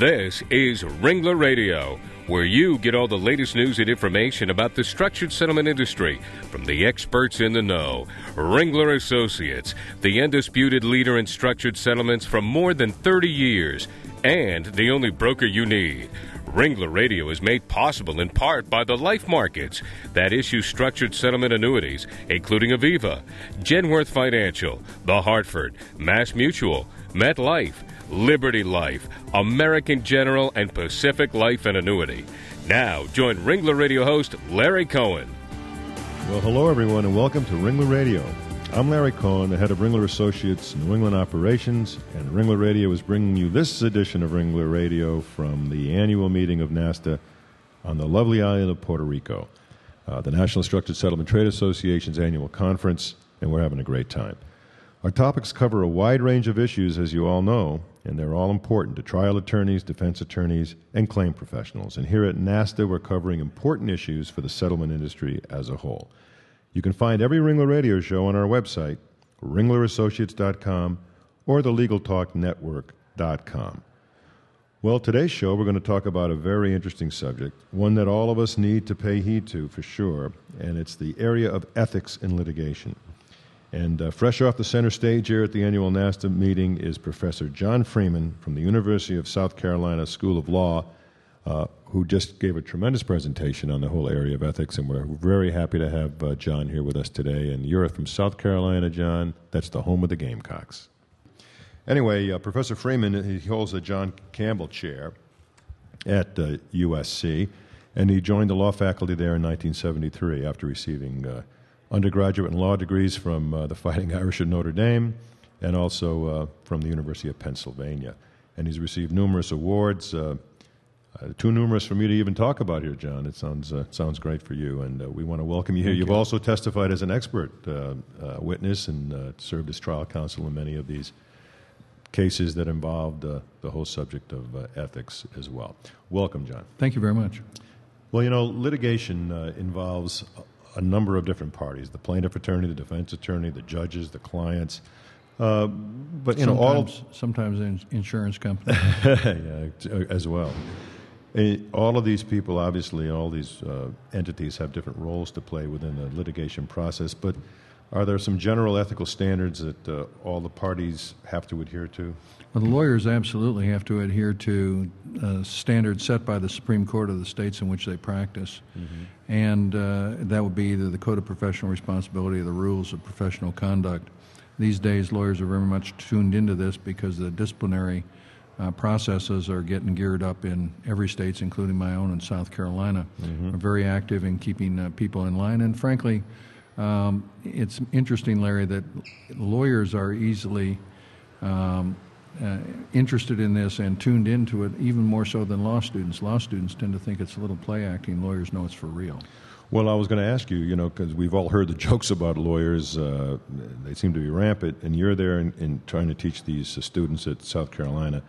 This is Ringler Radio, where you get all the latest news and information about the structured settlement industry from the experts in the know. Ringler Associates, the undisputed leader in structured settlements for more than 30 years, and the only broker you need. Ringler Radio is made possible in part by the life markets that issue structured settlement annuities, including Aviva, Genworth Financial, The Hartford, Mass Mutual, MetLife, Liberty Life, American General, and Pacific Life and Annuity. Now, join Ringler Radio host Larry Cohen. Well, hello, everyone, and welcome to Ringler Radio. I'm Larry Cohen, the head of Ringler Associates New England Operations, and Ringler Radio is bringing you this edition of Ringler Radio from the annual meeting of NASTA on the lovely island of Puerto Rico, uh, the National Structured Settlement Trade Association's annual conference, and we're having a great time. Our topics cover a wide range of issues, as you all know, and they're all important to trial attorneys, defense attorneys, and claim professionals. And here at NASTA, we're covering important issues for the settlement industry as a whole. You can find every Ringler Radio show on our website, ringlerassociates.com, or thelegaltalknetwork.com. Well, today's show, we're going to talk about a very interesting subject, one that all of us need to pay heed to for sure, and it's the area of ethics in litigation. And uh, fresh off the center stage here at the annual NASTA meeting is Professor John Freeman from the University of South Carolina School of Law, uh, who just gave a tremendous presentation on the whole area of ethics. And we're very happy to have uh, John here with us today. And you're from South Carolina, John. That's the home of the Gamecocks. Anyway, uh, Professor Freeman he holds the John Campbell Chair at USC, uh, and he joined the law faculty there in 1973 after receiving uh, undergraduate and law degrees from uh, the Fighting Irish at Notre Dame and also uh, from the University of Pennsylvania. And he's received numerous awards, uh, uh too numerous for me to even talk about here, John. It sounds, uh, sounds great for you, and uh, we want to welcome you here. Thank You've you. also testified as an expert witness and served as trial counsel in many of these cases that involved the whole subject of ethics as well. Welcome, John. Thank you very much. Well, you know, litigation involves a number of different parties the plaintiff attorney, the defense attorney, the judges, the clients. Uh, but you sometimes, know all sometimes insurance companies yeah, as well. all of these people, obviously, all these uh, entities have different roles to play within the litigation process. But are there some general ethical standards that uh, all the parties have to adhere to? Well, the lawyers absolutely have to adhere to uh, standards set by the Supreme Court of the states in which they practice. Mm-hmm. And uh, that would be either the Code of Professional Responsibility or the Rules of Professional Conduct. These days, lawyers are very much tuned into this because the disciplinary uh, processes are getting geared up in every state, including my own in South Carolina. Mm-hmm. Are very active in keeping uh, people in line. And frankly, um, it's interesting, Larry, that lawyers are easily um, uh, interested in this and tuned into it even more so than law students. Law students tend to think it's a little play acting. Lawyers know it's for real. Well, I was going to ask you, you know, because we've all heard the jokes about lawyers. Uh, they seem to be rampant, and you're there in, in trying to teach these uh, students at South Carolina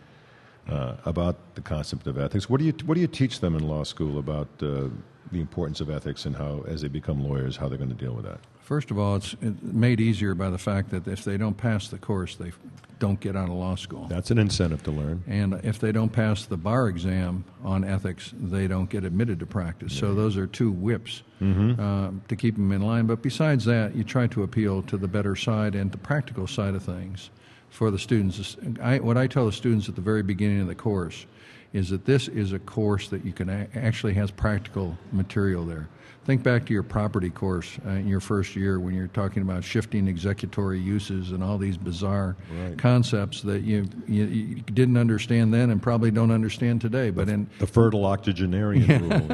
uh, about the concept of ethics. What do you What do you teach them in law school about uh, the importance of ethics and how, as they become lawyers, how they're going to deal with that? First of all, it's made easier by the fact that if they don't pass the course, they don't get out of law school. That's an incentive to learn. And if they don't pass the bar exam on ethics, they don't get admitted to practice. So those are two whips mm-hmm. uh, to keep them in line. But besides that, you try to appeal to the better side and the practical side of things for the students. I, what I tell the students at the very beginning of the course is that this is a course that you can a- actually has practical material there think back to your property course uh, in your first year when you're talking about shifting executory uses and all these bizarre right. concepts that you, you, you, didn't understand then and probably don't understand today. But the, in the fertile octogenarian yeah. rule,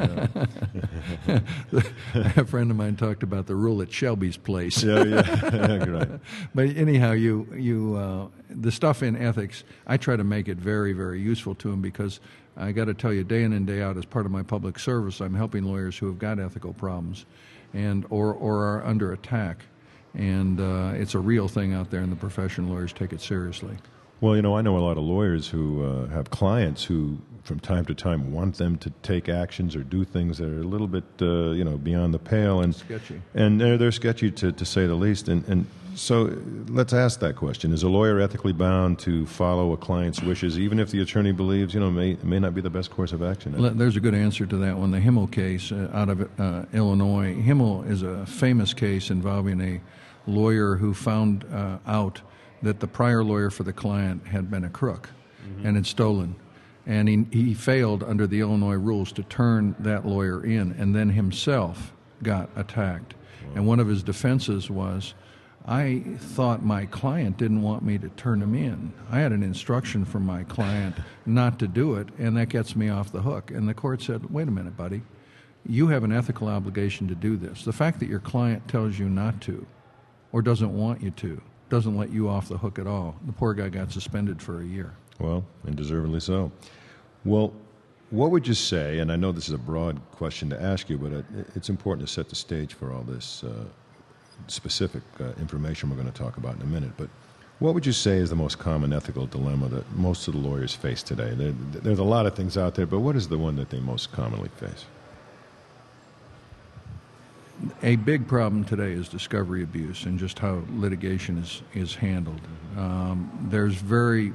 yeah. a friend of mine talked about the rule at Shelby's place. yeah, yeah, right. But anyhow, you you uh, the stuff in ethics, I try to make it very very useful to them because I got to tell you, day in and day out, as part of my public service, I'm helping lawyers who have got ethical problems, and or or are under attack, and uh, it's a real thing out there in the profession. Lawyers take it seriously. Well, you know, I know a lot of lawyers who uh, have clients who, from time to time, want them to take actions or do things that are a little bit, uh, you know, beyond the pale and Sketchy. And they're, they're sketchy to, to say the least. And, and so, let's ask that question: Is a lawyer ethically bound to follow a client's wishes, even if the attorney believes, you know, may may not be the best course of action? There's a good answer to that one. The Himmel case uh, out of uh, Illinois. Himmel is a famous case involving a lawyer who found uh, out that the prior lawyer for the client had been a crook and had stolen. And he, he failed under the Illinois rules to turn that lawyer in, and then himself got attacked. And one of his defenses was, I thought my client didn't want me to turn him in. I had an instruction from my client not to do it, and that gets me off the hook. And the court said, wait a minute, buddy. You have an ethical obligation to do this. The fact that your client tells you not to or doesn't want you to doesn't let you off the hook at all. The poor guy got suspended for a year. Well, and deservedly so. Well, what would you say? And I know this is a broad question to ask you, but it's important to set the stage for all this uh, specific uh, information we're going to talk about in a minute. But what would you say is the most common ethical dilemma that most of the lawyers face today? There, there's a lot of things out there, but what is the one that they most commonly face? A big problem today is discovery abuse and just how litigation is, is handled. Um, there's very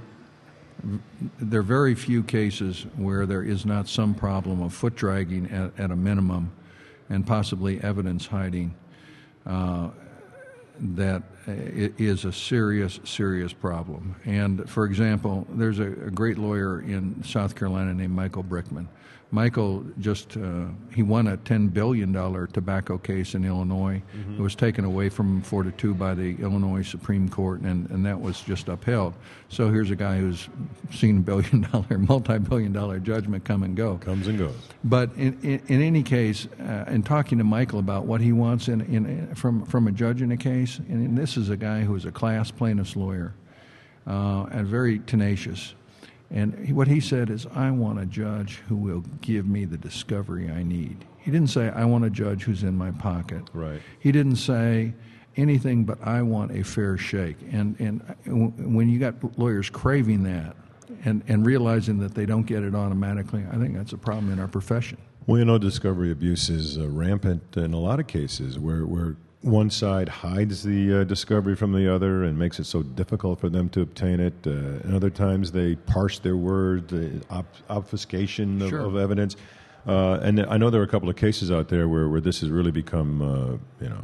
there are very few cases where there is not some problem of foot dragging at, at a minimum and possibly evidence hiding uh, that is a serious, serious problem. And for example, there's a, a great lawyer in South Carolina named Michael Brickman. Michael just uh, he won a ten billion dollar tobacco case in Illinois. Mm-hmm. It was taken away from him four to two by the Illinois Supreme Court, and, and that was just upheld. So here's a guy who's seen a billion dollar, multi billion dollar judgment come and go. Comes and goes. But in, in, in any case, uh, in talking to Michael about what he wants in, in, from, from a judge in a case, and this is a guy who's a class plaintiff's lawyer uh, and very tenacious. And he, what he said is, I want a judge who will give me the discovery I need. He didn't say, I want a judge who's in my pocket. Right. He didn't say anything but, I want a fair shake. And, and when you got lawyers craving that, and, and realizing that they don't get it automatically, I think that's a problem in our profession. Well, you know, discovery abuse is uh, rampant in a lot of cases where, where one side hides the uh, discovery from the other and makes it so difficult for them to obtain it. Uh, and other times they parse their words, op- obfuscation of, Sure. of evidence. Uh, and I know there are a couple of cases out there where, where this has really become, uh, you know,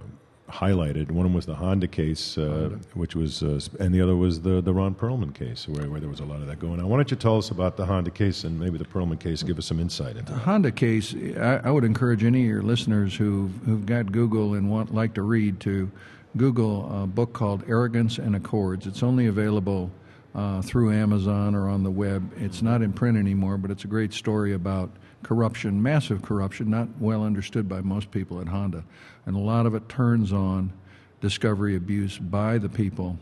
highlighted. One of them was the Honda case, uh, which was, uh, and the other was the, the Ron Perelman case, where, where there was a lot of that going on. Why don't you tell us about the Honda case and maybe the Perelman case? Give us some insight into The that. Honda case, I, I would encourage any of your listeners who who've got Google and want like to read to Google a book called Arrogance and Accords. It's only available uh, through Amazon or on the web. It's not in print anymore, but it's a great story about corruption, massive corruption, not well understood by most people at Honda, and a lot of it turns on discovery abuse by the people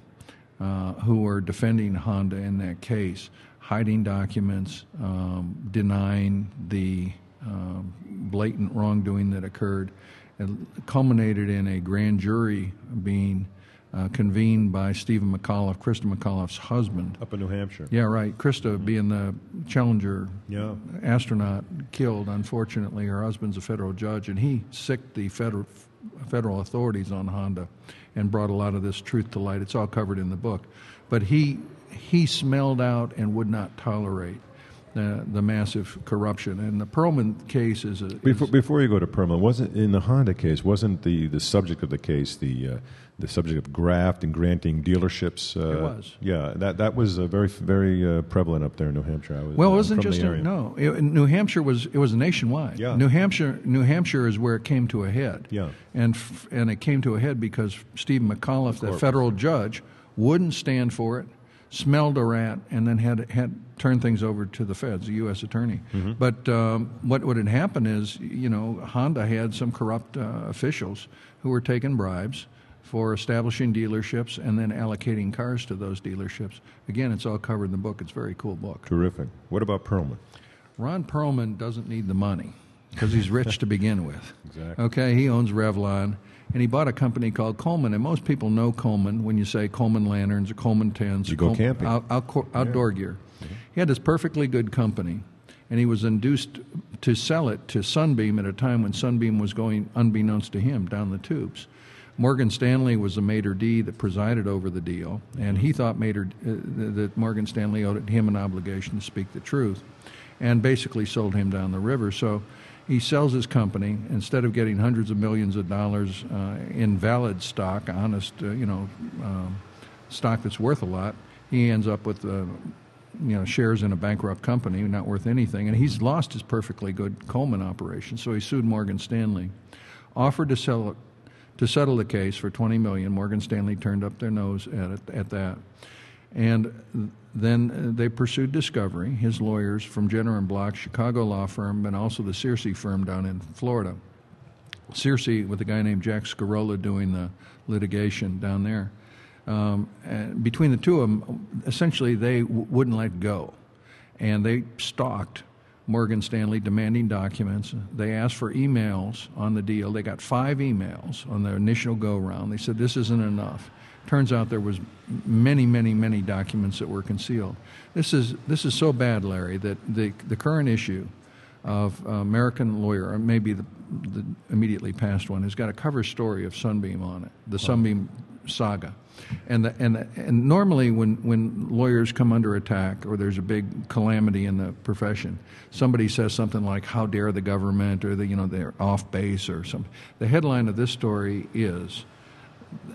uh, who are defending Honda in that case, hiding documents, um, denying the um, blatant wrongdoing that occurred, and culminated in a grand jury being uh, convened by Steven McAuliffe, Christa McAuliffe's husband. Up in New Hampshire. Yeah, right. Christa, being the Challenger Yeah. astronaut, killed. Unfortunately, her husband's a federal judge, and he sicked the federal federal authorities on Honda, and brought a lot of this truth to light. It's all covered in the book, but he he smelled out and would not tolerate the the massive corruption. And the Perelman case is a is- Before, before you go to Perelman, wasn't in the Honda case? Wasn't the, the subject of the case the uh, the subject of graft and granting dealerships? Uh, It was. Yeah, that that was uh, very very uh, prevalent up there in New Hampshire. I was, Well, it wasn't just in, no. It, New Hampshire was it was nationwide. Yeah. New Hampshire, New Hampshire is where it came to a head. Yeah. and f- and it came to a head because Steven McAuliffe, the federal judge, wouldn't stand for it, smelled a rat, and then had had turned things over to the feds, the U.S. attorney. Mm-hmm. But um, what what had happened is, you know, Honda had some corrupt uh, officials who were taking bribes for establishing dealerships and then allocating cars to those dealerships. Again, it's all covered in the book. It's a very cool book. Terrific. What about Perelman? Ron Perelman doesn't need the money because he's rich to begin with. Exactly. Okay, he owns Revlon, and he bought a company called Coleman. And most people know Coleman when you say Coleman lanterns or Coleman tents. You or go Col- camping. Out, out, outdoor gear. Mm-hmm. He had this perfectly good company, and he was induced to sell it to Sunbeam at a time when Sunbeam was going, unbeknownst to him, down the tubes. Morgan Stanley was the maitre d' that presided over the deal, and he thought maitre, uh, that Morgan Stanley owed him an obligation to speak the truth, and basically sold him down the river. So he sells his company instead of getting hundreds of millions of dollars uh, in valid stock, honest, uh, you know, um, stock that's worth a lot. He ends up with. Uh, you know, shares in a bankrupt company, not worth anything, and he's lost his perfectly good Coleman operation. So he sued Morgan Stanley, offered to sell to settle the case for 20 million. Morgan Stanley turned up their nose at it, at that. And then they pursued discovery, his lawyers from Jenner and Block, Chicago law firm, and also the Searcy firm down in Florida. Searcy, with a guy named Jack Scarola doing the litigation down there. Um, and between the two of them, essentially they w- wouldn't let go. And they stalked Morgan Stanley demanding documents. They asked for emails on the deal. They got five emails on the initial go round. They said this isn't enough. Turns out there was many, many, many documents that were concealed. This is this is so bad, Larry, that the the current issue of uh, American Lawyer, or maybe the, the immediately past one, has got a cover story of Sunbeam on it, the Sunbeam saga. And, the, and, the, and normally, when, when lawyers come under attack or there's a big calamity in the profession, somebody says something like, How dare the government, or the, you know, they're off base, or something. The headline of this story is,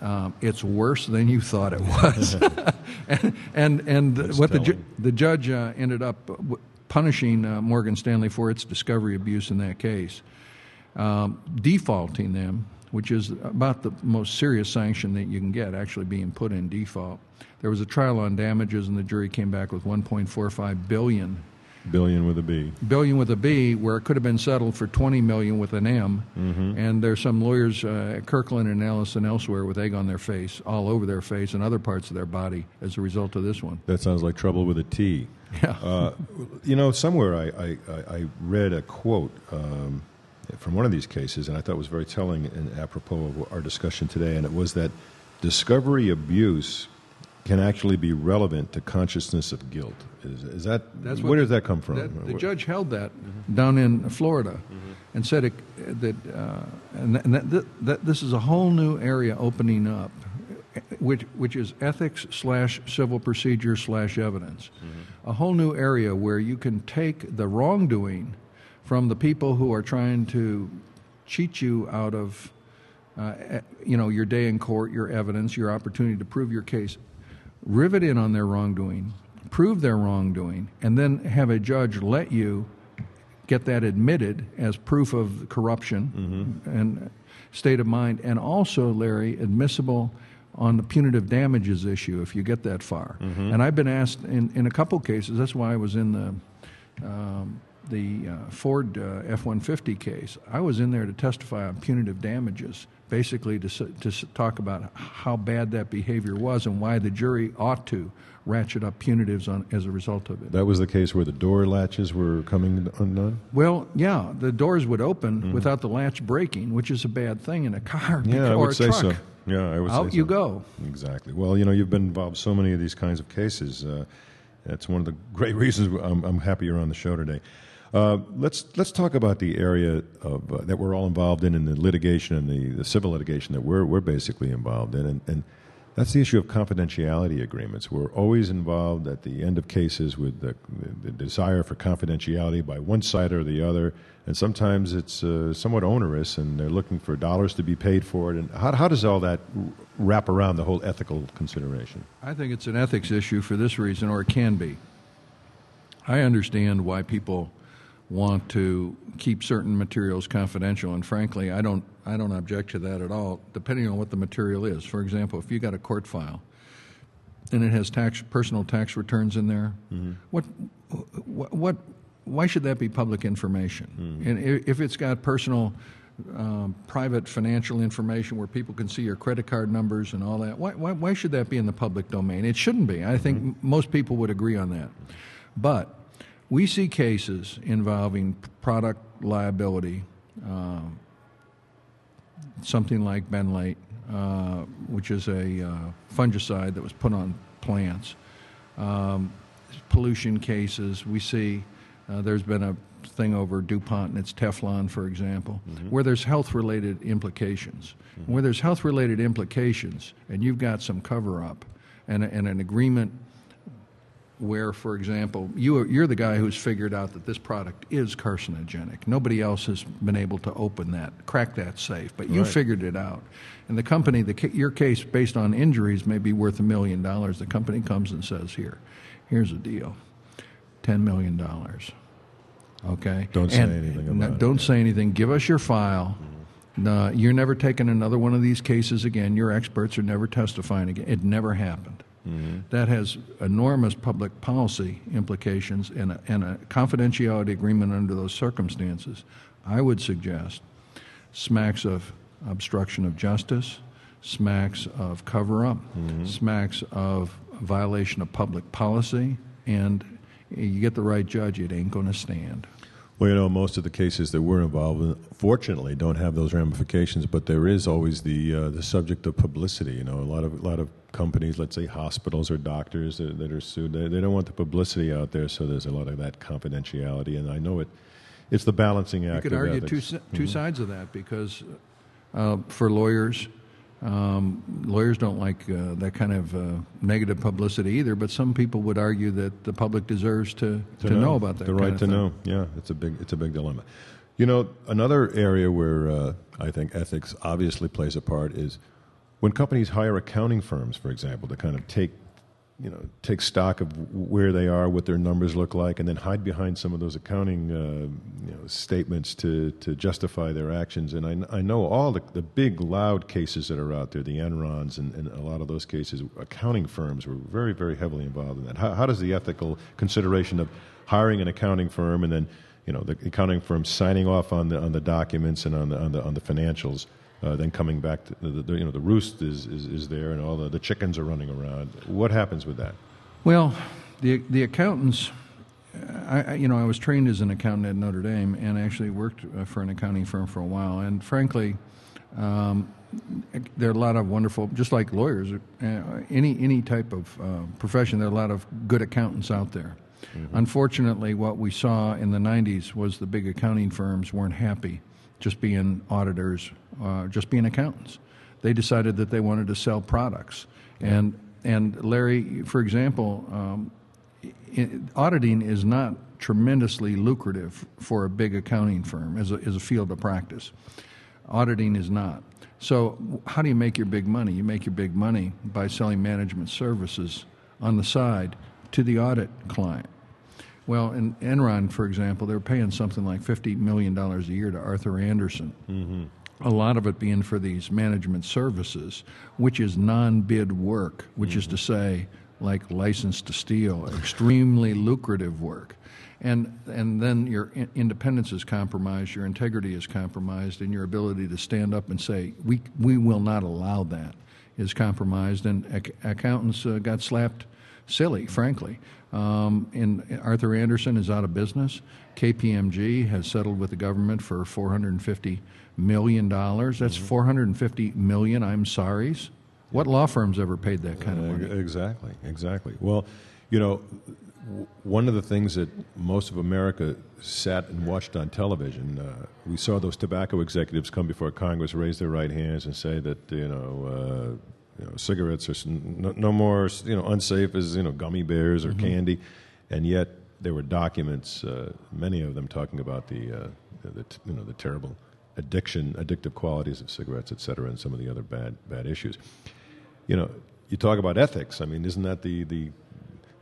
um, It's worse than you thought it was. and and, and That's what the, ju- the judge uh, ended up w- punishing uh, Morgan Stanley for its discovery abuse in that case, um, defaulting them, which is about the most serious sanction that you can get, actually being put in default. There was a trial on damages, and the jury came back with 1.45 billion Billion with a B. billion with a B, where it could have been settled for 20 million with an M. Mm-hmm. And there's some lawyers uh, at Kirkland and Ellis and elsewhere with egg on their face, all over their face and other parts of their body as a result of this one. That sounds like trouble with a T. Yeah. Uh, you know, somewhere I, I, I- I read a quote um, from one of these cases, and I thought it was very telling and apropos of our discussion today, and it was that discovery abuse can actually be relevant to consciousness of guilt. Is, is that That's where does that come from? That, the judge held that mm-hmm. down in Florida mm-hmm. and said it, that, uh, and, that, and that, that, that this is a whole new area opening up, which, which is ethics slash civil procedure slash evidence. Mm-hmm. A whole new area where you can take the wrongdoing from the people who are trying to cheat you out of uh, you know, your day in court, your evidence, your opportunity to prove your case, rivet in on their wrongdoing, prove their wrongdoing, and then have a judge let you get that admitted as proof of corruption and state of mind, and also, Larry, admissible on the punitive damages issue if you get that far. And I've been asked in, in a couple cases, that's why I was in the um, the uh, Ford uh, F-150 case, I was in there to testify on punitive damages, basically to, to talk about how bad that behavior was and why the jury ought to ratchet up punitives on, as a result of it. that was the case where the door latches were coming undone? Well, yeah, the doors would open without the latch breaking, which is a bad thing in a car Yeah, I would a say truck. so. Yeah, I would Out say you go. Exactly. Well, you know, you've been involved in so many of these kinds of cases. Uh, that's one of the great reasons I'm, I'm happy you're on the show today. Uh, let's let's talk about the area of, uh, that we're all involved in in the litigation and the, the civil litigation that we're we're basically involved in, and, and that's the issue of confidentiality agreements. We're always involved at the end of cases with the, the, desire for confidentiality by one side or the other, and sometimes it's uh, somewhat onerous, and they're looking for dollars to be paid for it. And how, how does all that wrap around the whole ethical consideration? I think it's an ethics issue for this reason, or it can be. I understand why people want to keep certain materials confidential, and frankly, I don't. I don't object to that at all, depending on what the material is. For example, if you got a court file and it has tax, personal tax returns in there, mm-hmm. what, what, what, why should that be public information? Mm. And if it's got personal, um, private financial information where people can see your credit card numbers and all that, why, why, why should that be in the public domain? It shouldn't be. I think mm-hmm. m- most people would agree on that. But we see cases involving product liability, um, something like benlate, uh, which is a uh, fungicide that was put on plants. Um, pollution cases, we see uh, there's been a thing over DuPont and its Teflon, for example, mm-hmm. where there's health related implications. Mm-hmm. Where there's health related implications, and you've got some cover up and, and an agreement where, for example, you, you're the guy who's figured out that this product is carcinogenic. Nobody else has been able to open that, crack that safe, but you right. figured it out. And the company, the, your case based on injuries may be worth a million dollars. The company comes and says, here, here's a deal $10 million. Okay? Don't say and anything about n- Don't say anything. Give us your file. Mm-hmm. you're never taking another one of these cases again. Your experts are never testifying again. It never happened. Mm-hmm. That has enormous public policy implications and a, and a confidentiality agreement under those circumstances. I would suggest smacks of obstruction of justice, smacks of cover up, mm-hmm. smacks of violation of public policy, and you get the right judge, it ain't going to stand. Well, you know, most of the cases that we're involved in, fortunately, don't have those ramifications. But there is always the uh, the subject of publicity. You know, a lot of a lot of companies, let's say hospitals or doctors that, that are sued, they, they, don't want the publicity out there. So there's a lot of that confidentiality. And I know it. It's the balancing act. You could argue ethics. two 2 mm-hmm. sides of that because uh, for lawyers, um, lawyers don't like uh, that kind of uh, negative publicity either, but some people would argue that the public deserves to, to, to know. know. about that. The right to thing. know, yeah, it's a big it's a big dilemma. You know, another area where uh, I think ethics obviously plays a part is when companies hire accounting firms, for example, to kind of take you know, take stock of where they are, what their numbers look like, and then hide behind some of those accounting uh, you know, statements to, to justify their actions. And I, I know all the, the big, loud cases that are out there, the Enrons, and, and a lot of those cases, accounting firms were very, very heavily involved in that. How, how does the ethical consideration of hiring an accounting firm and then you know, the accounting firm signing off on the, on the documents and on the, on the, on the financials – uh, then coming back, to the, the, you know, the roost is, is, is there, and all the, the chickens are running around. What happens with that? Well, the the accountants. I, you know, I was trained as an accountant at Notre Dame, and actually worked uh, for an accounting firm for a while. And frankly, um, there are a lot of wonderful, just like lawyers, uh, any any type of uh, profession. There are a lot of good accountants out there. Mm-hmm. Unfortunately, what we saw in the '90s was the big accounting firms weren't happy just being auditors, uh, just being accountants. They decided that they wanted to sell products. And, and Larry, for example, um, auditing is not tremendously lucrative for a big accounting firm as a, as a field of practice. Auditing is not. So, how do you make your big money? You make your big money by selling management services on the side to the audit client. Well, in Enron, for example, they're paying something like $50 million a year to Arthur Andersen. Mm-hmm. A lot of it being for these management services, which is non bid work, which mm-hmm. is to say, like license to steal, extremely lucrative work. And, and then your independence is compromised, your integrity is compromised, and your ability to stand up and say, we, we will not allow that is compromised. And ac- accountants uh, got slapped silly, frankly. Um, and Arthur Andersen is out of business. KPMG has settled with the government for 450 million dollars. That's mm-hmm. 450 million. I'm sorry's. What law firms ever paid that kind of money? Uh, exactly, exactly. Well, you know, one of the things that most of America sat and watched on television, uh, we saw those tobacco executives come before Congress, raise their right hands, and say that you know. Uh, you know, cigarettes are no, no, more you know unsafe as you know gummy bears or mm-hmm. candy, and yet there were documents, uh, many of them talking about the, uh, the you know the terrible addiction, addictive qualities of cigarettes, et cetera, and some of the other bad bad issues. You know, you talk about ethics. I mean, isn't that the the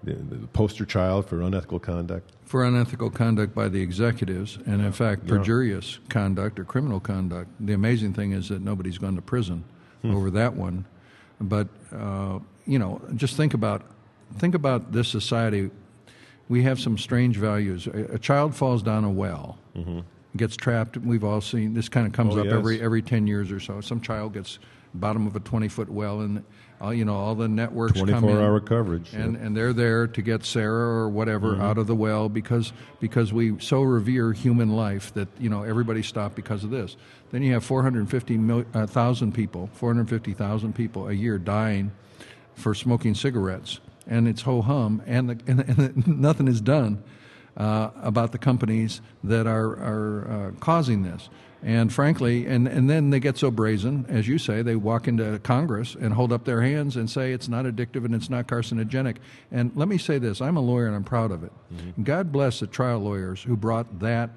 the, the, poster child for unethical conduct? For unethical conduct by the executives, and in fact, perjurious yeah. conduct or criminal conduct. The amazing thing is that nobody's gone to prison hmm. over that one. But uh, you know, just think about think about this society. We have some strange values. A, a child falls down a well. Mm-hmm. Gets trapped. We've all seen this kind of comes Oh, up yes. every every ten years or so. Some child gets bottom of a twenty foot well, and uh, you know all the networks come in. 24 hour coverage. and yeah. and they're there to get Sarah or whatever Mm-hmm. out of the well because because we so revere human life that you know everybody stopped because of this. Then you have 450,000 people, 450,000 people a year dying for smoking cigarettes, and it's ho hum, and, the, and, and nothing is done uh, about the companies that are are uh, causing this. And frankly, and, and then they get so brazen, as you say, they walk into Congress and hold up their hands and say it's not addictive and it's not carcinogenic. And let me say this I'm a lawyer and I'm proud of it. God bless the trial lawyers who brought that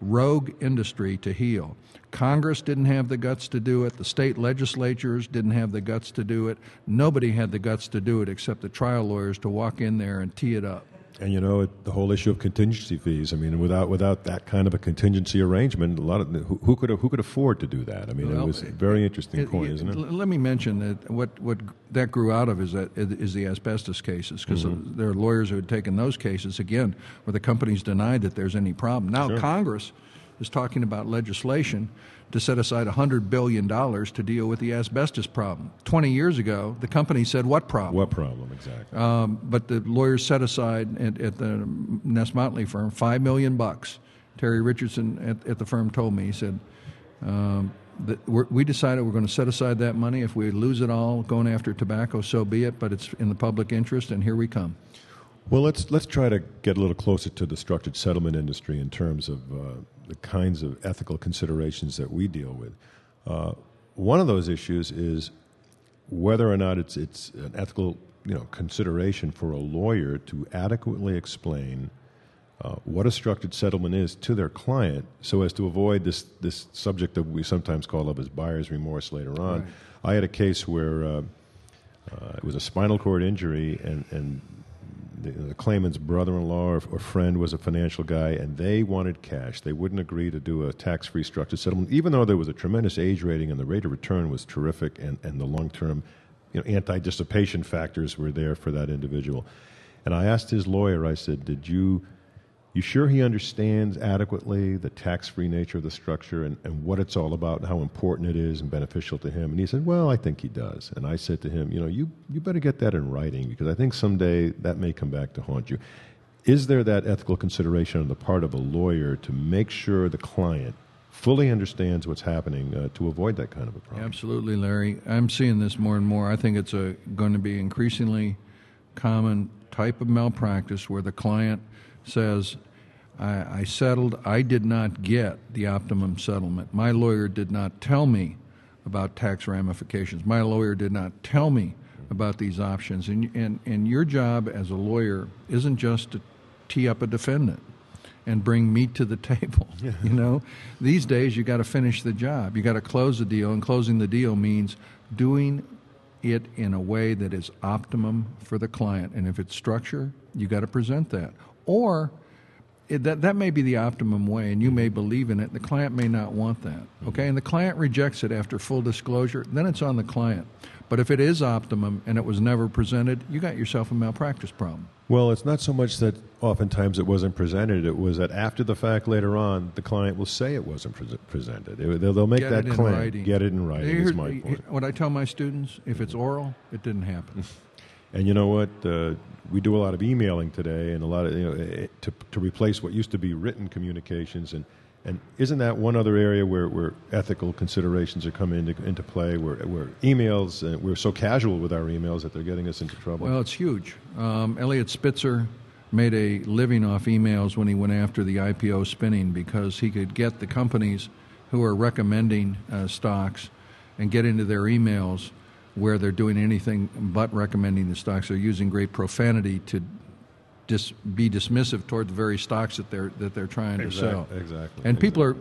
rogue industry to heel. Congress didn't have the guts to do it. The state legislatures didn't have the guts to do it. Nobody had the guts to do it except the trial lawyers to walk in there and tee it up. And you know it, the whole issue of contingency fees. I mean, without without that kind of a contingency arrangement, a lot of who, who could who could afford to do that? I mean, it was a very interesting It- point, it- isn't it? Let me mention that what, what that grew out of is that is the asbestos cases because Mm-hmm. there are lawyers who had taken those cases again where the companies denied that there's any problem. Now Congress is talking about legislation to set aside $100 billion to deal with the asbestos problem. 20 years ago, the company said, What problem? What problem exactly? Um, but the lawyers set aside at, at the Ness Motley firm 5 million bucks. Terry Richardson at, at the firm told me he said, um, "We decided we're going to set aside that money. If we lose it all going after tobacco, so be it. But it's in the public interest, and here we come." Well, let's let's try to get a little closer to the structured settlement industry in terms of uh, the kinds of ethical considerations that we deal with. Uh, one of those issues is whether or not it's it's an ethical you know consideration for a lawyer to adequately explain uh, what a structured settlement is to their client, so as to avoid this this subject that we sometimes call of as buyer's remorse later on. I had a case where uh, uh, it was a spinal cord injury, and and the, the claimant's brother-in-law or, or friend was a financial guy, and they wanted cash. They wouldn't agree to do a tax-free structured settlement, even though there was a tremendous age rating and the rate of return was terrific, and, and the long-term you know, anti-dissipation factors were there for that individual. And I asked his lawyer, I said, "Did you you sure he understands adequately the tax-free nature of the structure and, and what it's all about and how important it is and beneficial to him?" And he said, "Well, I think he does." And I said to him, "You know, you you better get that in writing because I think someday that may come back to haunt you." Is there that ethical consideration on the part of a lawyer to make sure the client fully understands what's happening uh, to avoid that kind of a problem? Absolutely, Larry. I'm seeing this more and more. I think it's a, going to be increasingly common type of malpractice where the client says, I, I settled, I did not get the optimum settlement. My lawyer did not tell me about tax ramifications. My lawyer did not tell me about these options. And, and, and your job as a lawyer isn't just to tee up a defendant and bring meat to the table. You know, these days you got to finish the job. You got to close the deal, and closing the deal means doing it in a way that is optimum for the client. And if it's structure, you got to present that. Or it, that that may be the optimum way, and you may believe in it. The client may not want that. Okay, and the client rejects it after full disclosure. Then it's on the client. But if it is optimum and it was never presented, you got yourself a malpractice problem. Well, it's not so much that oftentimes it wasn't presented. It was that after the fact, later on, the client will say it wasn't pre- presented. It- they'll, they'll make Get that claim. writing. Get it in writing. Here's- is my point. What I tell my students: if it's oral, it didn't happen. And you know what? Uh, we do a lot of emailing today, and a lot of you know eh, to to replace what used to be written communications. And and isn't that one other area where, where ethical considerations are coming into into play? Where where emails uh, we're so casual with our emails that they're getting us into trouble. Well, it's huge. Um, Eliot Spitzer made a living off emails when he went after the IPO spinning because he could get the companies who are recommending uh, stocks and get into their emails where they're doing anything but recommending the stocks. They're using great profanity to dis- be dismissive toward the very stocks that they're that they're trying to sell. exactly, And people are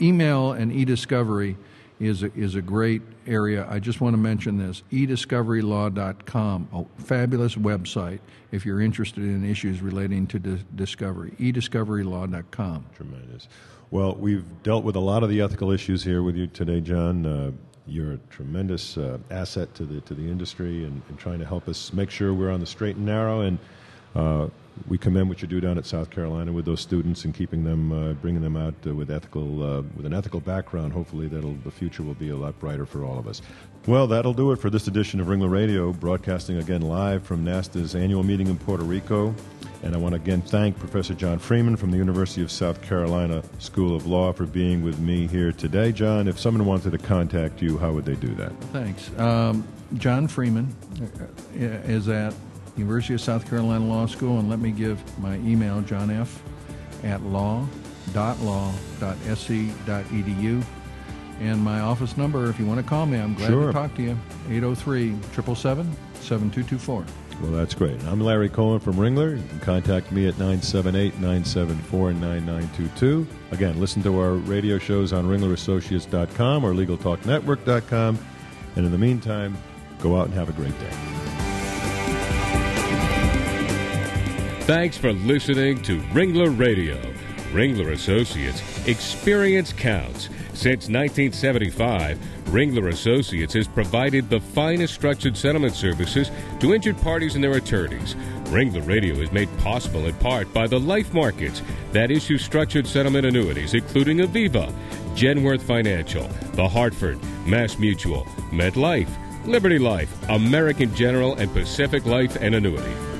email and e-discovery is a, is a great area. I just want to mention this ediscoverylaw.com, a fabulous website if you're interested in issues relating to di- discovery. ediscoverylaw.com. Tremendous. Well, we've dealt with a lot of the ethical issues here with you today, John. Uh, you're a tremendous uh, asset to the to the industry and, and trying to help us make sure we're on the straight and narrow. And uh, we commend what you do down at South Carolina with those students and keeping them, uh, bringing them out uh, with ethical, uh, with an ethical background. Hopefully, that'll the future will be a lot brighter for all of us. Well, that'll do it for this edition of Ringler Radio, broadcasting again live from NASTA's annual meeting in Puerto Rico. And I want to again thank Professor John Freeman from the University of South Carolina School of Law for being with me here today. John, if someone wanted to contact you, how would they do that? Thanks. Um, John Freeman uh, is at University of South Carolina Law School, and let me give my email, John F. at law.law.sc.edu. And my office number, if you want to call me, I'm glad Sure. to talk to you, 803 777 7224. Well, that's great. I'm Larry Cohen from Ringler. You can contact me at 978 974 9922. Again, listen to our radio shows on ringlerassociates.com or legaltalknetwork.com. And in the meantime, go out and have a great day. Thanks for listening to Ringler Radio. Ringler Associates, experience counts. Since 1975, Ringler Associates has provided the finest structured settlement services to injured parties and their attorneys. Ringler Radio is made possible in part by the life markets that issue structured settlement annuities, including Aviva, Genworth Financial, The Hartford, Mass Mutual, MetLife, Liberty Life, American General, and Pacific Life and Annuity.